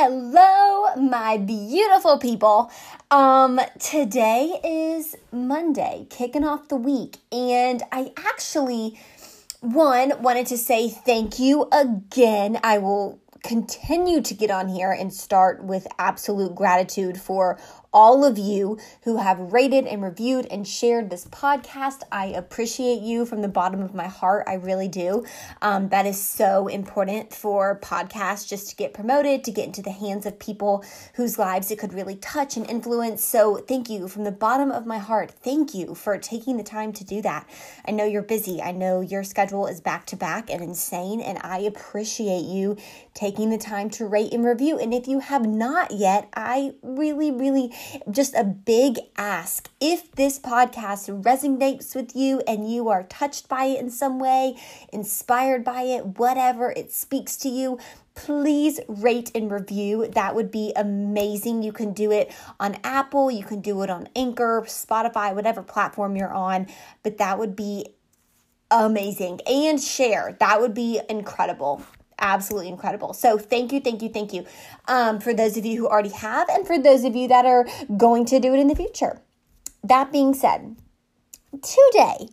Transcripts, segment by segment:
hello, my beautiful people. Um, today is Monday, kicking off the week, and I actually one wanted to say thank you again. I will continue to get on here and start with absolute gratitude for all of you who have rated and reviewed and shared this podcast. I appreciate you from the bottom of my heart. I really do. Um, that is so important for podcasts just to get promoted, to get into the hands of people whose lives it could really touch and influence. So, thank you from the bottom of my heart. Thank you for taking the time to do that. I know you're busy, I know your schedule is back to back and insane, and I appreciate you taking the time to rate and review. And if you have not yet, I really, really just a big ask. If this podcast resonates with you and you are touched by it in some way, inspired by it, whatever it speaks to you, please rate and review. That would be amazing. You can do it on Apple, you can do it on Anchor, Spotify, whatever platform you're on, but that would be amazing. And share, that would be incredible absolutely incredible. So thank you, thank you, thank you um, for those of you who already have, and for those of you that are going to do it in the future. That being said, today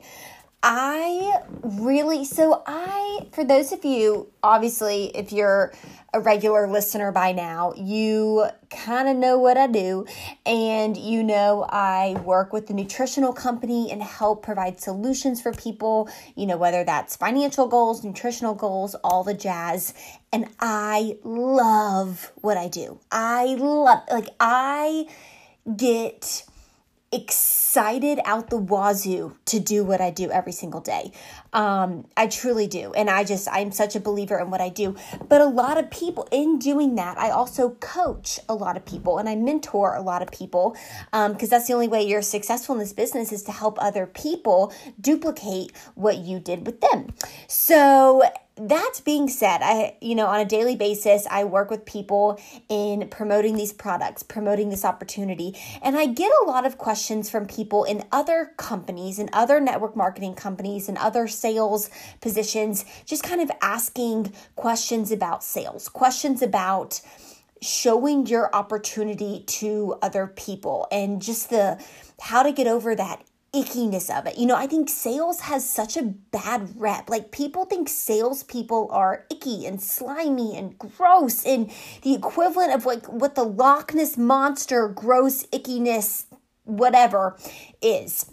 I really, so I, for those of you, obviously, if you're a regular listener by now, you kind of know what I do. And you know, I work with the nutritional company and help provide solutions for people, you know, whether that's financial goals, nutritional goals, all the jazz. And I love what I do. I love, like, I get excited out the wazoo to do what I do every single day. Um, I truly do. And I just, I'm such a believer in what I do. But a lot of people, in doing that, I also coach a lot of people and I mentor a lot of people because um, that's the only way you're successful in this business is to help other people duplicate what you did with them. So, that being said, I, you know, on a daily basis, I work with people in promoting these products, promoting this opportunity. And I get a lot of questions from people in other companies and other network marketing companies and other sales positions, just kind of asking questions about sales, questions about showing your opportunity to other people and just the how to get over that ickiness of it. You know, I think sales has such a bad rep. Like people think salespeople are icky and slimy and gross and the equivalent of like what the Loch Ness monster gross ickiness whatever is.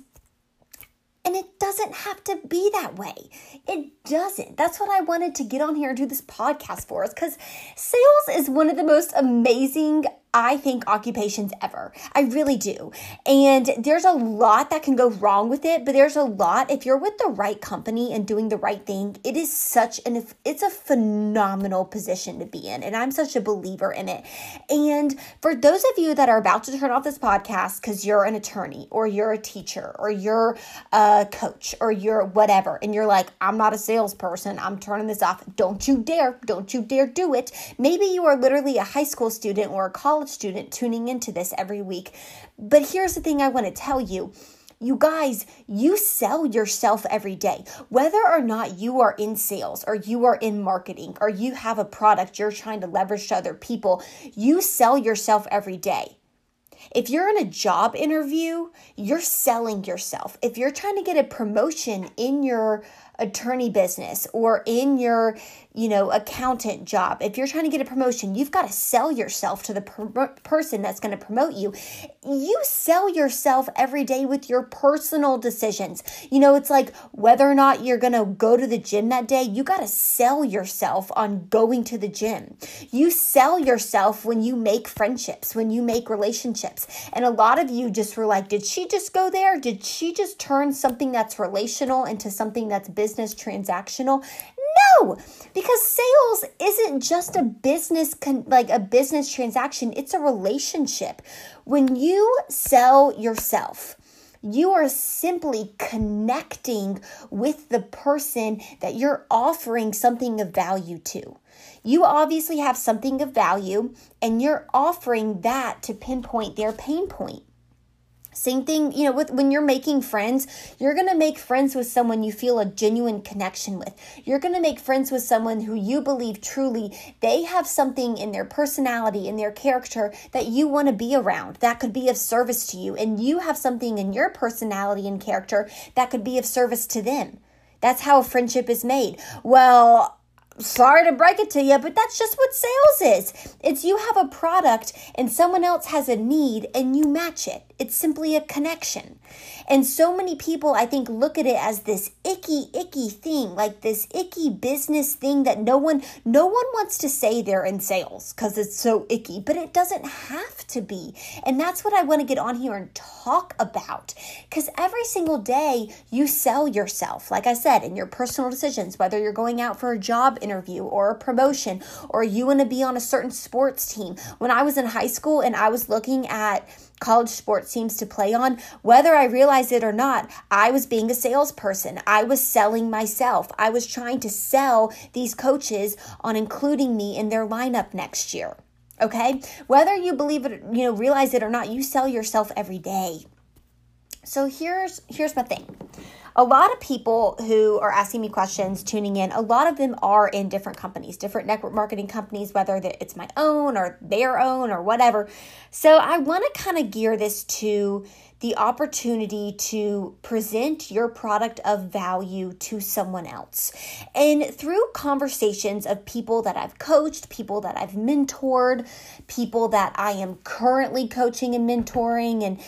And it doesn't have to be that way. It doesn't. That's what I wanted to get on here and do this podcast for us because sales is one of the most amazing I think occupations ever. I really do. And there's a lot that can go wrong with it, but there's a lot if you're with the right company and doing the right thing, it is such an it's a phenomenal position to be in. And I'm such a believer in it. And for those of you that are about to turn off this podcast cuz you're an attorney or you're a teacher or you're a coach or you're whatever and you're like, "I'm not a salesperson. I'm turning this off." Don't you dare. Don't you dare do it. Maybe you are literally a high school student or a college college student tuning into this every week. But here's the thing I want to tell you. You guys, you sell yourself every day. Whether or not you are in sales or you are in marketing or you have a product you're trying to leverage to other people, you sell yourself every day. If you're in a job interview, you're selling yourself. If you're trying to get a promotion in your attorney business or in your, you know, accountant job, if you're trying to get a promotion, you've got to sell yourself to the per- person that's going to promote you. You sell yourself every day with your personal decisions. You know, it's like whether or not you're going to go to the gym that day, you got to sell yourself on going to the gym. You sell yourself when you make friendships, when you make relationships. And a lot of you just were like, did she just go there? Did she just turn something that's relational into something that's business? business transactional? No, because sales isn't just a business con- like a business transaction, it's a relationship. When you sell yourself, you are simply connecting with the person that you're offering something of value to. You obviously have something of value and you're offering that to pinpoint their pain point. Same thing, you know, with when you're making friends, you're going to make friends with someone you feel a genuine connection with. You're going to make friends with someone who you believe truly they have something in their personality, in their character that you want to be around that could be of service to you. And you have something in your personality and character that could be of service to them. That's how a friendship is made. Well, sorry to break it to you, but that's just what sales is. It's you have a product and someone else has a need and you match it. It's simply a connection. And so many people, I think, look at it as this icky, icky thing, like this icky business thing that no one, no one wants to say they're in sales because it's so icky, but it doesn't have to be. And that's what I want to get on here and talk about. Because every single day you sell yourself, like I said, in your personal decisions, whether you're going out for a job interview or a promotion, or you want to be on a certain sports team. When I was in high school and I was looking at college sports teams to play on, whether I realized it or not, I was being a salesperson. I was selling myself. I was trying to sell these coaches on including me in their lineup next year. Okay? Whether you believe it, you know, realize it or not, you sell yourself every day. So here's here's my thing a lot of people who are asking me questions, tuning in, a lot of them are in different companies, different network marketing companies, whether it's my own or their own or whatever. So I want to kind of gear this to the opportunity to present your product of value to someone else. And through conversations of people that I've coached, people that I've mentored, people that I am currently coaching and mentoring, and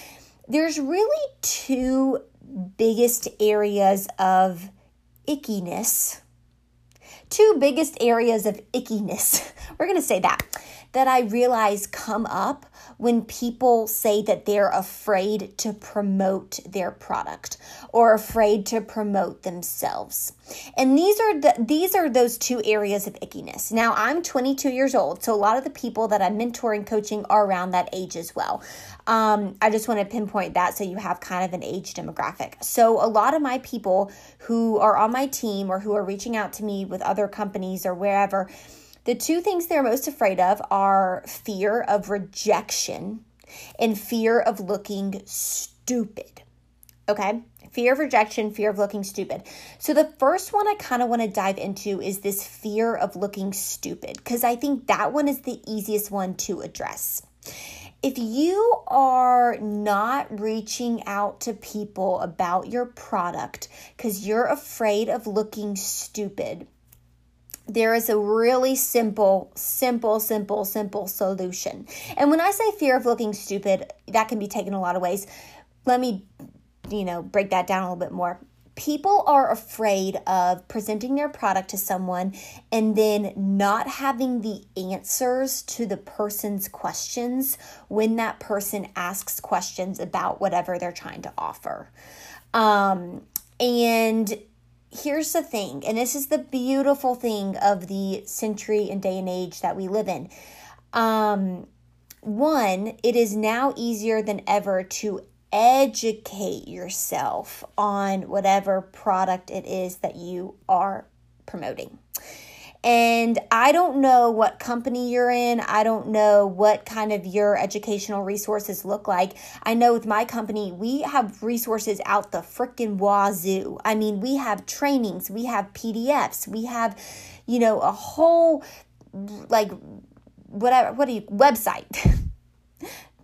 there's really two biggest areas of ickiness. Two biggest areas of ickiness. We're going to say that. That I realize come up when people say that they're afraid to promote their product or afraid to promote themselves. And these are the these are those two areas of ickiness. Now, I'm 22 years old, so a lot of the people that I'm mentoring coaching are around that age as well. Um, I just want to pinpoint that so you have kind of an age demographic. So, a lot of my people who are on my team or who are reaching out to me with other companies or wherever, the two things they're most afraid of are fear of rejection and fear of looking stupid. Okay? Fear of rejection, fear of looking stupid. So, the first one I kind of want to dive into is this fear of looking stupid, because I think that one is the easiest one to address. If you are not reaching out to people about your product because you're afraid of looking stupid, there is a really simple, simple, simple, simple solution. And when I say fear of looking stupid, that can be taken a lot of ways. Let me, you know, break that down a little bit more. People are afraid of presenting their product to someone and then not having the answers to the person's questions when that person asks questions about whatever they're trying to offer. Um, and here's the thing, and this is the beautiful thing of the century and day and age that we live in. Um, one, it is now easier than ever to educate yourself on whatever product it is that you are promoting. And I don't know what company you're in. I don't know what kind of your educational resources look like. I know with my company, we have resources out the freaking wazoo. I mean, we have trainings, we have PDFs, we have, you know, a whole like whatever, what do you, website.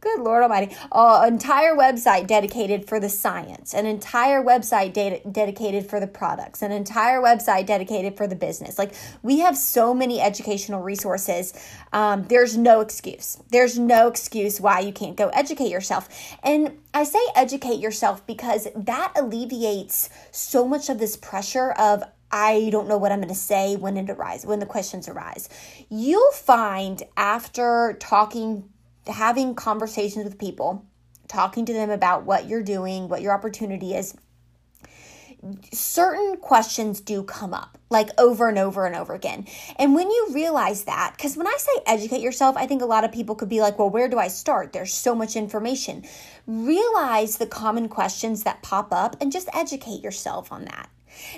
Good Lord Almighty. An entire website dedicated for the science, an entire website de- dedicated for the products, an entire website dedicated for the business. Like, we have so many educational resources. Um, there's no excuse. There's no excuse why you can't go educate yourself. And I say educate yourself because that alleviates so much of this pressure of, I don't know what I'm going to say when it arises, when the questions arise. You'll find after talking having conversations with people, talking to them about what you're doing, what your opportunity is, certain questions do come up like over and over and over again. And when you realize that, because when I say educate yourself, I think a lot of people could be like, well, where do I start? There's so much information. Realize the common questions that pop up and just educate yourself on that.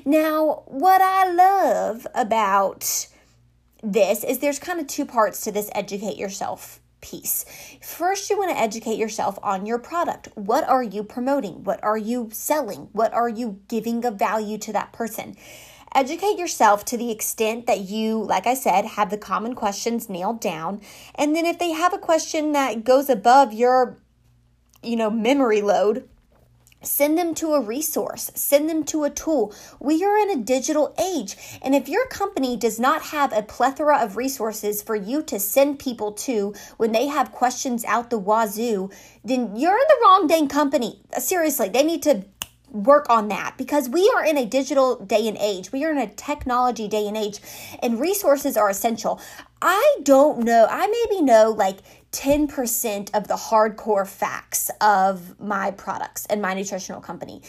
Now, what I love about this is there's kind of two parts to this educate yourself piece. First, you want to educate yourself on your product. What are you promoting? What are you selling? What are you giving of value to that person? Educate yourself to the extent that you, like I said, have the common questions nailed down. And then if they have a question that goes above your, you know, memory load, Send them to a resource, send them to a tool. We are in a digital age. And if your company does not have a plethora of resources for you to send people to when they have questions out the wazoo, then you're in the wrong dang company. Seriously, they need to work on that because we are in a digital day and age. We are in a technology day and age, and resources are essential. I don't know. I maybe know like 10% of the hardcore facts of my products and my nutritional company.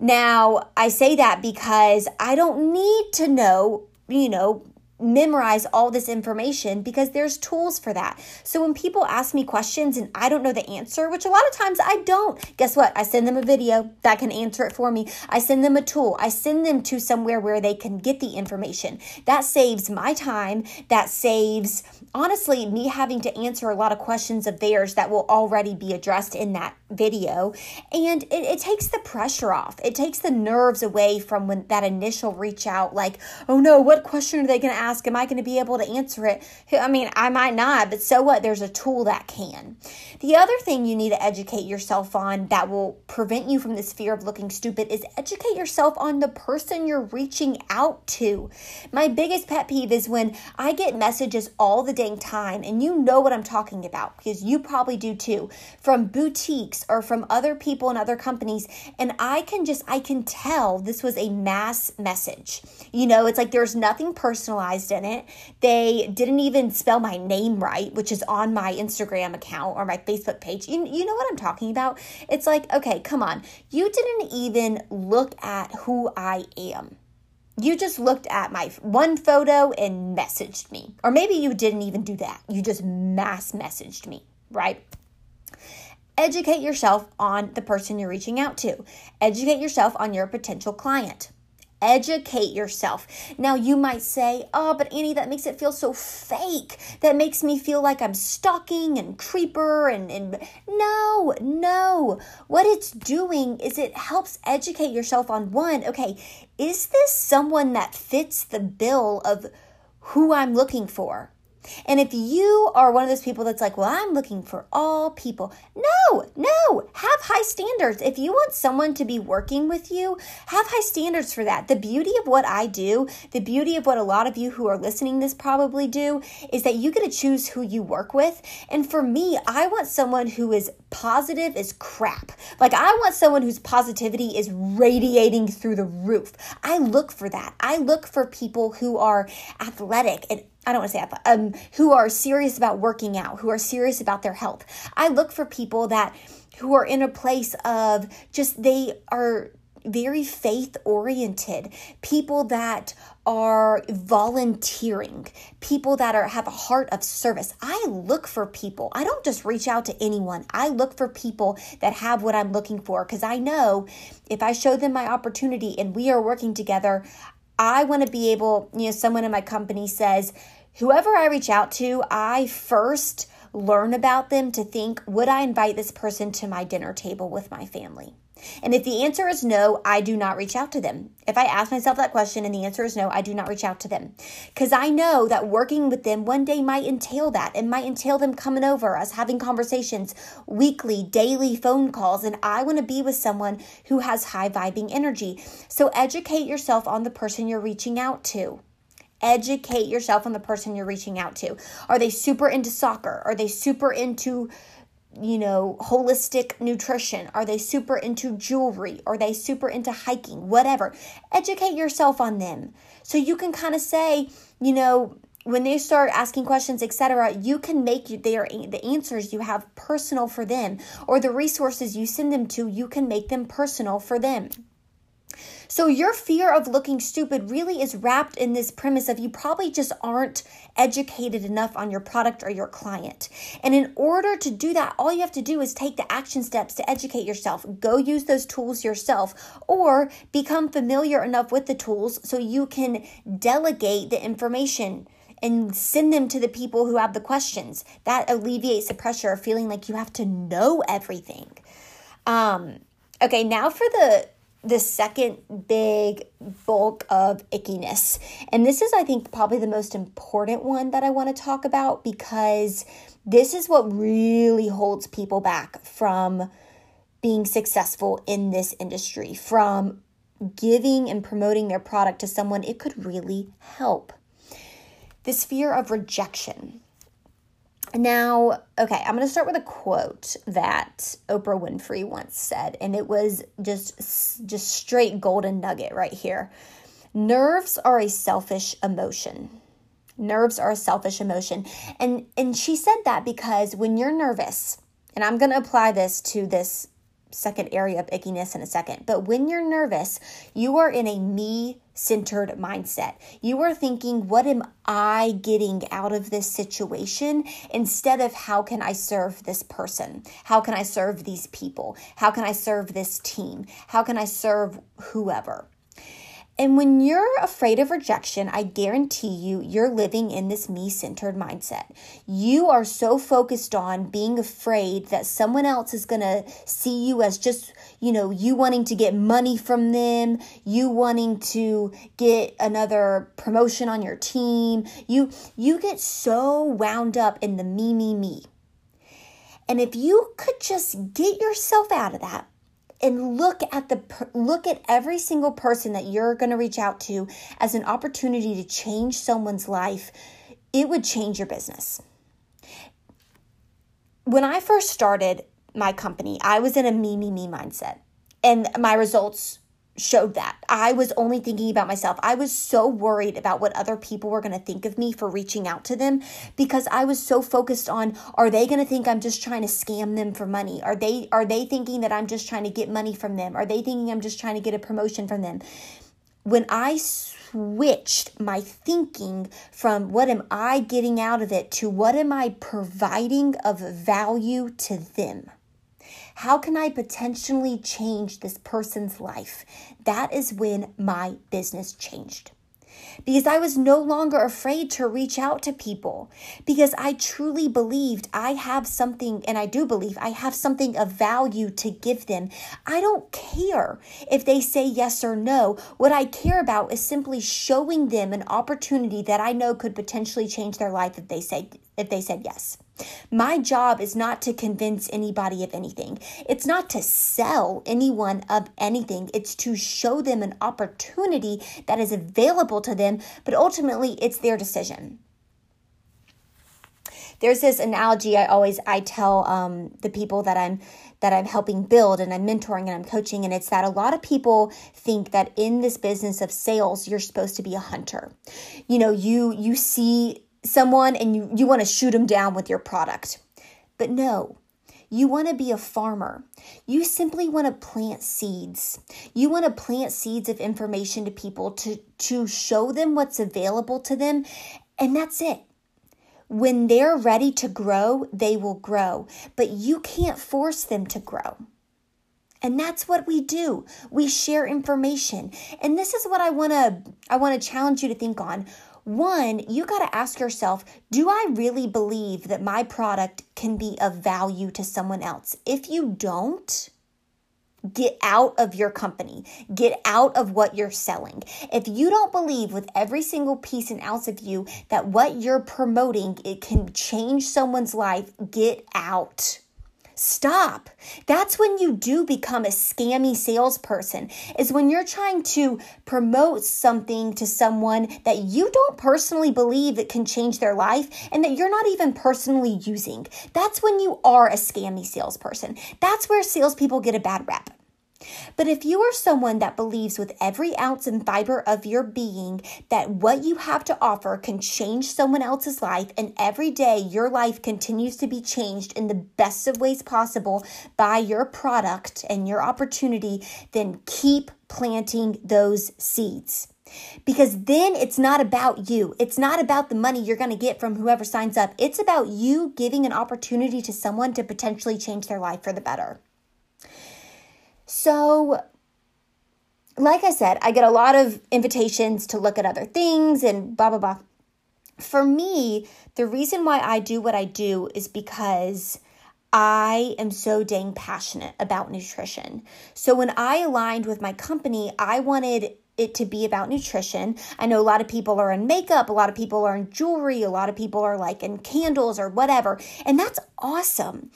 Now, I say that because I don't need to know, you know, memorize all this information because there's tools for that. So when people ask me questions and I don't know the answer, which a lot of times I don't, guess what? I send them a video that can answer it for me. I send them a tool. I send them to somewhere where they can get the information. That saves my time. That saves honestly me having to answer a lot of questions of theirs that will already be addressed in that video. And it, it takes the pressure off. It takes the nerves away from when that initial reach out like oh no what question are they going to ask? Am i going to be able to answer it? I mean i might not but so what? There's a tool that can. The other thing you need to educate yourself on that will prevent you from this fear of looking stupid is educate yourself on the person you're reaching out to. My biggest pet peeve is when i get messages all the dang time and you know what i'm talking about because you probably do too from boutiques or from other people and other companies and I can just I can tell this was a mass message. You know, it's like there's nothing personalized in it. They didn't even spell my name right, which is on my Instagram account or my Facebook page. You, you know what I'm talking about? It's like, okay, come on. You didn't even look at who I am. You just looked at my one photo and messaged me. Or maybe you didn't even do that. You just mass messaged me, right? Educate yourself on the person you're reaching out to. Educate yourself on your potential client. Educate yourself. Now, you might say, Oh, but Annie, that makes it feel so fake. That makes me feel like I'm stalking and creeper. And, and no, no. What it's doing is it helps educate yourself on one, okay, is this someone that fits the bill of who I'm looking for? And if you are one of those people that's like, well, I'm looking for all people, no, no, have high standards. If you want someone to be working with you, have high standards for that. The beauty of what I do, the beauty of what a lot of you who are listening this probably do, is that you get to choose who you work with. And for me, I want someone who is positive as crap. Like, I want someone whose positivity is radiating through the roof. I look for that. I look for people who are athletic and I don't want to say that, um, who are serious about working out, who are serious about their health. I look for people that who are in a place of just they are very faith oriented, people that are volunteering, people that are have a heart of service. I look for people. I don't just reach out to anyone. I look for people that have what I'm looking for because I know if I show them my opportunity and we are working together, I want to be able, you know, someone in my company says, whoever I reach out to, I first learn about them to think, would I invite this person to my dinner table with my family? And if the answer is no, I do not reach out to them. If I ask myself that question and the answer is no, I do not reach out to them. Because I know that working with them one day might entail that. It might entail them coming over, us having conversations, weekly, daily phone calls. And I want to be with someone who has high vibing energy. So educate yourself on the person you're reaching out to. Educate yourself on the person you're reaching out to. Are they super into soccer? Are they super into, you know, holistic nutrition? Are they super into jewelry? Are they super into hiking? Whatever. Educate yourself on them. So you can kind of say, you know, when they start asking questions etc you can make their the answers you have personal for them or the resources you send them to you can make them personal for them so your fear of looking stupid really is wrapped in this premise of you probably just aren't educated enough on your product or your client. And in order to do that, all you have to do is take the action steps to educate yourself. Go use those tools yourself or become familiar enough with the tools so you can delegate the information and send them to the people who have the questions. That alleviates the pressure of feeling like you have to know everything. Um, okay, now for the the second big bulk of ickiness. And this is, I think, probably the most important one that I want to talk about because this is what really holds people back from being successful in this industry, from giving and promoting their product to someone it could really help. This fear of rejection. Now, okay, I'm going to start with a quote that Oprah Winfrey once said and it was just just straight golden nugget right here. Nerves are a selfish emotion. Nerves are a selfish emotion. And and she said that because when you're nervous, and I'm going to apply this to this second area of ickiness in a second. But when you're nervous, you are in a me centered mindset. You are thinking, what am I getting out of this situation instead of how can I serve this person? How can I serve these people? How can I serve this team? How can I serve whoever? And when you're afraid of rejection, I guarantee you, you're living in this me centered mindset. You are so focused on being afraid that someone else is going to see you as just, you know, you wanting to get money from them, you wanting to get another promotion on your team. You you get so wound up in the me me me. And if you could just get yourself out of that, and look at the look at every single person that you're going to reach out to as an opportunity to change someone's life it would change your business. When i first started my company i was in a me me me mindset and my results showed that. I was only thinking about myself. I was so worried about what other people were going to think of me for reaching out to them because I was so focused on are they going to think I'm just trying to scam them for money? Are they are they thinking that I'm just trying to get money from them? Are they thinking I'm just trying to get a promotion from them? When I switched my thinking from what am I getting out of it to what am I providing of value to them? How can I potentially change this person's life? That is when my business changed because I was no longer afraid to reach out to people because I truly believed I have something, and I do believe I have something of value to give them. I don't care if they say yes or no. What I care about is simply showing them an opportunity that I know could potentially change their life if they say if they said yes. My job is not to convince anybody of anything. It's not to sell anyone of anything. It's to show them an opportunity that is available to them, but ultimately it's their decision. There's this analogy I always I tell um, the people that I'm that I'm helping build and I'm mentoring and I'm coaching and it's that a lot of people think that in this business of sales you're supposed to be a hunter. You know, you you see someone and you, you want to shoot them down with your product. But no, you want to be a farmer. You simply want to plant seeds. You want to plant seeds of information to people to, to show them what's available to them. And that's it. When they're ready to grow, they will grow. But you can't force them to grow. And that's what we do. We share information. And this is what I want to I want to challenge you to think on. One, you got to ask yourself do I really believe that my product can be of value to someone else? If you don't, get out of your company, get out of what you're selling. If you don't believe with every single piece and ounce of you that what you're promoting it can change someone's life, get out. Stop. That's when you do become a scammy salesperson, is when you're trying to promote something to someone that you don't personally believe it can change their life and that you're not even personally using. That's when you are a scammy salesperson. That's where salespeople get a bad rep. But if you are someone that believes with every ounce and fiber of your being that what you have to offer can change someone else's life, and every day your life continues to be changed in the best of ways possible by your product and your opportunity, then keep planting those seeds. Because then it's not about you. It's not about the money you're going to get from whoever signs up. It's about you giving an opportunity to someone to potentially change their life for the better. So, like I said, I get a lot of invitations to look at other things and blah, blah, blah. for me, the reason why I do what I do is because I am so dang passionate about nutrition. So when I aligned with my company, I wanted it to be about nutrition. I know a lot of people are in makeup, a lot of people are in jewelry, a lot of people are like in candles or whatever, and that's awesome.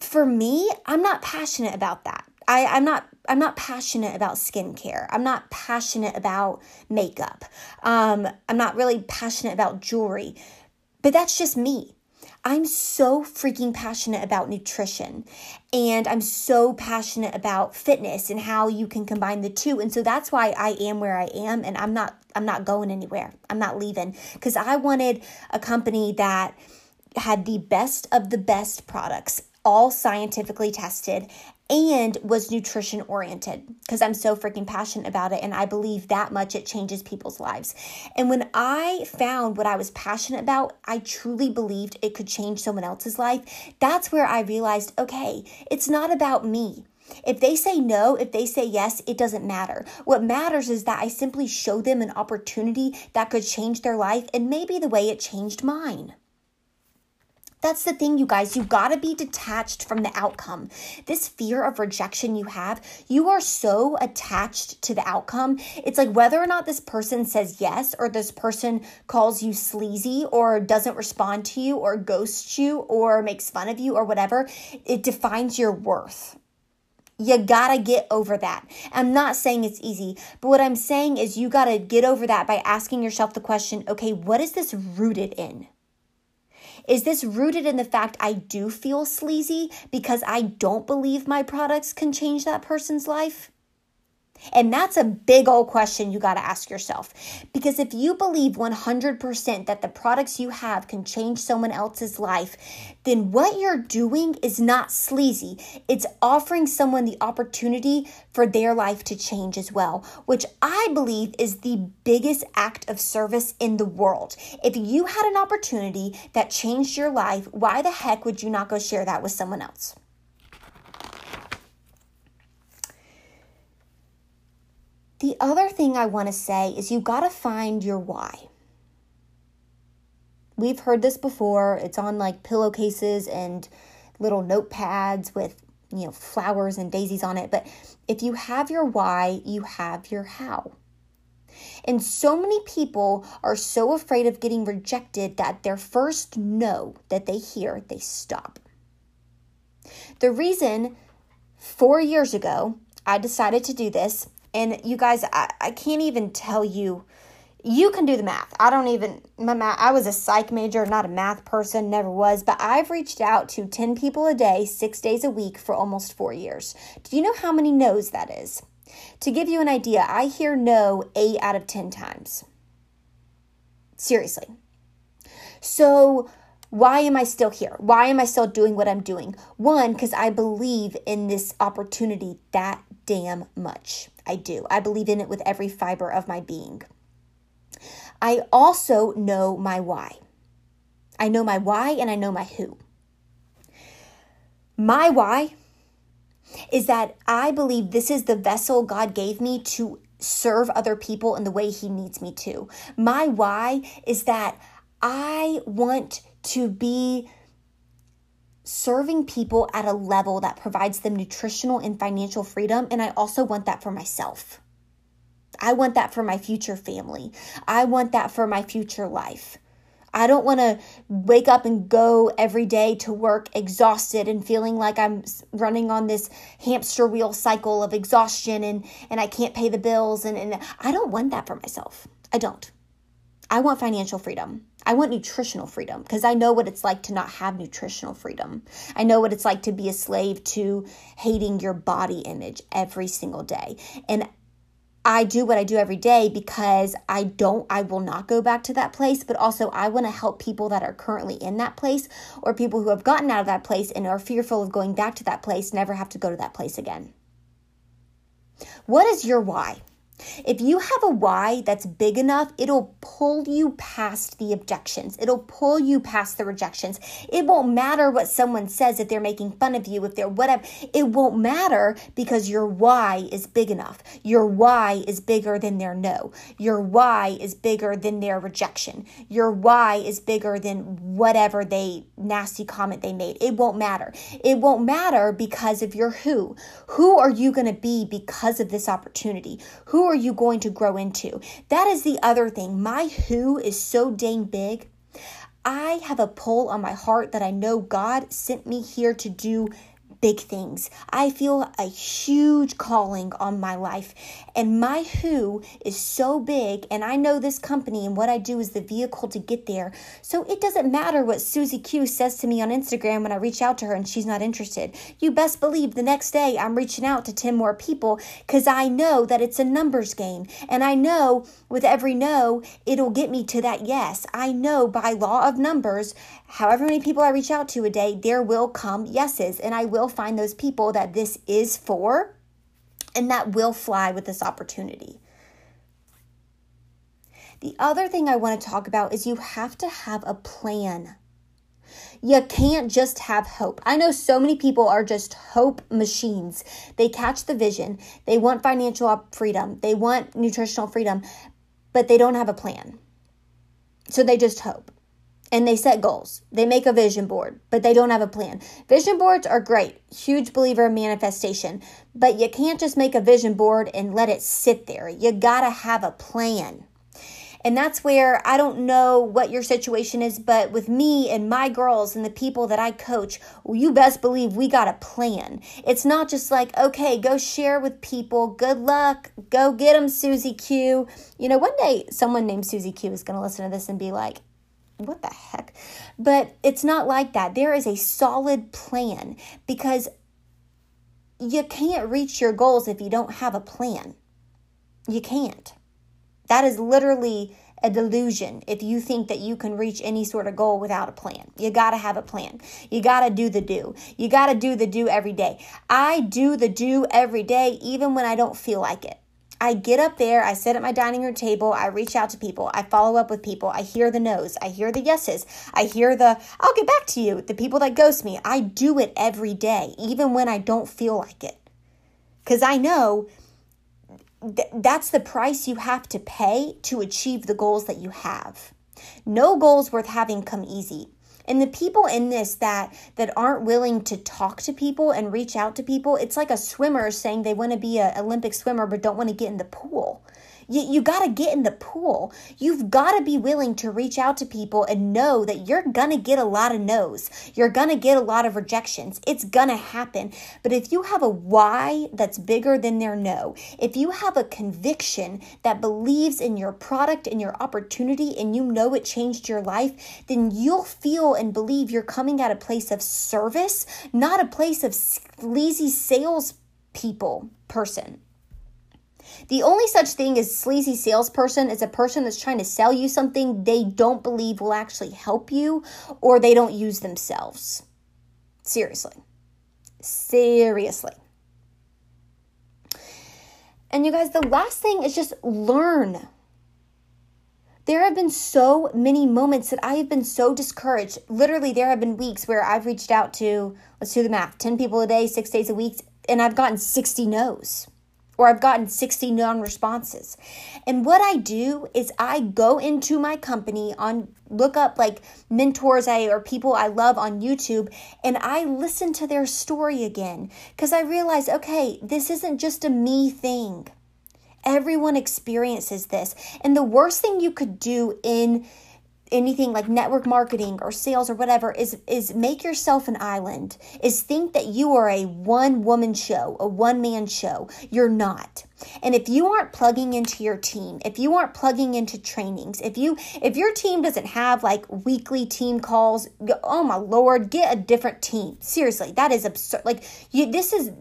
For me, I'm not passionate about that. I, I'm not I'm not passionate about skincare. I'm not passionate about makeup. Um, I'm not really passionate about jewelry. But that's just me. I'm so freaking passionate about nutrition and I'm so passionate about fitness and how you can combine the two. And so that's why I am where I am and I'm not I'm not going anywhere. I'm not leaving cuz I wanted a company that had the best of the best products all scientifically tested and was nutrition oriented because I'm so freaking passionate about it and I believe that much it changes people's lives. And when I found what I was passionate about, I truly believed it could change someone else's life. That's where I realized okay, it's not about me. If they say no, if they say yes, it doesn't matter. What matters is that I simply show them an opportunity that could change their life and maybe the way it changed mine. That's the thing, you guys. You gotta be detached from the outcome. This fear of rejection you have, you are so attached to the outcome. It's like whether or not this person says yes, or this person calls you sleazy, or doesn't respond to you, or ghosts you, or makes fun of you, or whatever, it defines your worth. You gotta get over that. I'm not saying it's easy, but what I'm saying is you gotta get over that by asking yourself the question okay, what is this rooted in? Is this rooted in the fact I do feel sleazy because I don't believe my products can change that person's life? And that's a big old question you got to ask yourself. Because if you believe 100% that the products you have can change someone else's life, then what you're doing is not sleazy. It's offering someone the opportunity for their life to change as well, which I believe is the biggest act of service in the world. If you had an opportunity that changed your life, why the heck would you not go share that with someone else? The other thing I want to say is you got to find your why. We've heard this before. It's on like pillowcases and little notepads with, you know, flowers and daisies on it. But if you have your why, you have your how. And so many people are so afraid of getting rejected that their first no that they hear, they stop. The reason four years ago I decided to do this and you guys, I, I can't even tell you. You can do the math. I don't even my math. I was a psych major, not a math person, never was. But I've reached out to ten people a day, six days a week for almost four years. Do you know how many no's that is? To give you an idea, I hear no eight out of ten times. Seriously. So why am I still here? Why am I still doing what I'm doing? One, because I believe in this opportunity that damn much. I do. I believe in it with every fiber of my being. I also know my why. I know my why and I know my who. My why is that I believe this is the vessel God gave me to serve other people in the way He needs me to. My why is that I want to be serving people at a level that provides them nutritional and financial freedom. And I also want that for myself. I want that for my future family. I want that for my future life. I don't want to wake up and go every day to work exhausted and feeling like I'm running on this hamster wheel cycle of exhaustion and, and I can't pay the bills. And, and I don't want that for myself. I don't. I want financial freedom. I want nutritional freedom because I know what it's like to not have nutritional freedom. I know what it's like to be a slave to hating your body image every single day. And I do what I do every day because I don't, I will not go back to that place, but also I want to help people that are currently in that place or people who have gotten out of that place and are fearful of going back to that place, never have to go to that place again. What is your why? If you have a why that's big enough, it'll pull you past the objections. It'll pull you past the rejections. It won't matter what someone says if they're making fun of you, if they're whatever. It won't matter because your why is big enough. Your why is bigger than their no. Your why is bigger than their rejection. Your why is bigger than whatever they nasty comment they made. It won't matter. It won't matter because of your who. Who are you going to be because of this opportunity? Who are you going to grow into? That is the other thing. My who is so dang big. I have a pull on my heart that I know God sent me here to do big things. I feel a huge calling on my life, and my who is so big. And I know this company and what I do is the vehicle to get there. So it doesn't matter what Susie Q says to me on Instagram when I reach out to her and she's not interested. You best believe the next day I'm reaching out to 10 more people because I know that it's a numbers game. And I know with every no, it'll get me to that yes. I know by law of numbers, however many people I reach out to a day, there will come yeses. And I will find those people that this is for and that will fly with this opportunity. The other thing I want to talk about is you have to have a plan. You can't just have hope. I know so many people are just hope machines. They catch the vision, they want financial freedom, they want nutritional freedom, but they don't have a plan. So they just hope and they set goals. They make a vision board, but they don't have a plan. Vision boards are great. Huge believer in manifestation, but you can't just make a vision board and let it sit there. You got to have a plan. And that's where I don't know what your situation is, but with me and my girls and the people that I coach, you best believe we got a plan. It's not just like, okay, go share with people. Good luck. Go get them, Susie Q. You know, one day someone named Susie Q is going to listen to this and be like, what the heck? But it's not like that. There is a solid plan because you can't reach your goals if you don't have a plan. You can't. That is literally a delusion if you think that you can reach any sort of goal without a plan. You got to have a plan. You got to do the do. You got to do the do every day. I do the do every day, even when I don't feel like it. I get up there, I sit at my dining room table, I reach out to people, I follow up with people, I hear the no's, I hear the yeses, I hear the I'll get back to you, the people that ghost me. I do it every day, even when I don't feel like it. Because I know th- that's the price you have to pay to achieve the goals that you have. No goals worth having come easy. And the people in this that that aren't willing to talk to people and reach out to people, it's like a swimmer saying they want to be an Olympic swimmer but don't want to get in the pool. You, you got to get in the pool. You've got to be willing to reach out to people and know that you're going to get a lot of no's. You're going to get a lot of rejections. It's going to happen. But if you have a why that's bigger than their no, if you have a conviction that believes in your product and your opportunity and you know it changed your life, then you'll feel and believe you're coming at a place of service, not a place of sleazy sales people person. The only such thing as sleazy salesperson is a person that's trying to sell you something they don't believe will actually help you or they don't use themselves. Seriously. Seriously. And you guys, the last thing is just learn. There have been so many moments that I have been so discouraged. Literally, there have been weeks where I've reached out to, let's do the math, 10 people a day, six days a week, and I've gotten 60 no's or I've gotten 60 non responses. And what I do is I go into my company on look up like mentors I or people I love on YouTube and I listen to their story again cuz I realize okay, this isn't just a me thing. Everyone experiences this. And the worst thing you could do in anything like network marketing or sales or whatever is is make yourself an island is think that you are a one woman show a one man show. You're not and if you aren't plugging into your team, if you aren't plugging into trainings, if you if your team doesn't have like weekly team calls, oh my lord, get a different team. Seriously, that is absurd. Like you this is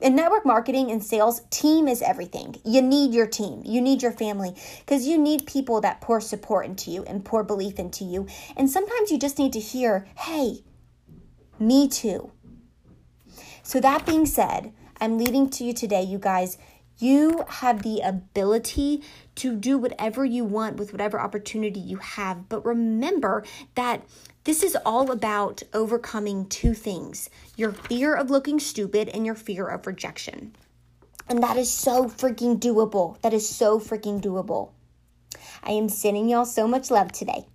in network marketing and sales, team is everything. You need your team. You need your family because you need people that pour support into you and pour belief into you. And sometimes you just need to hear, "Hey, me too." So that being said, I'm leading to you today, you guys You have the ability to do whatever you want with whatever opportunity you have. But remember that this is all about overcoming two things your fear of looking stupid and your fear of rejection. And that is so freaking doable. That is so freaking doable. I am sending y'all so much love today.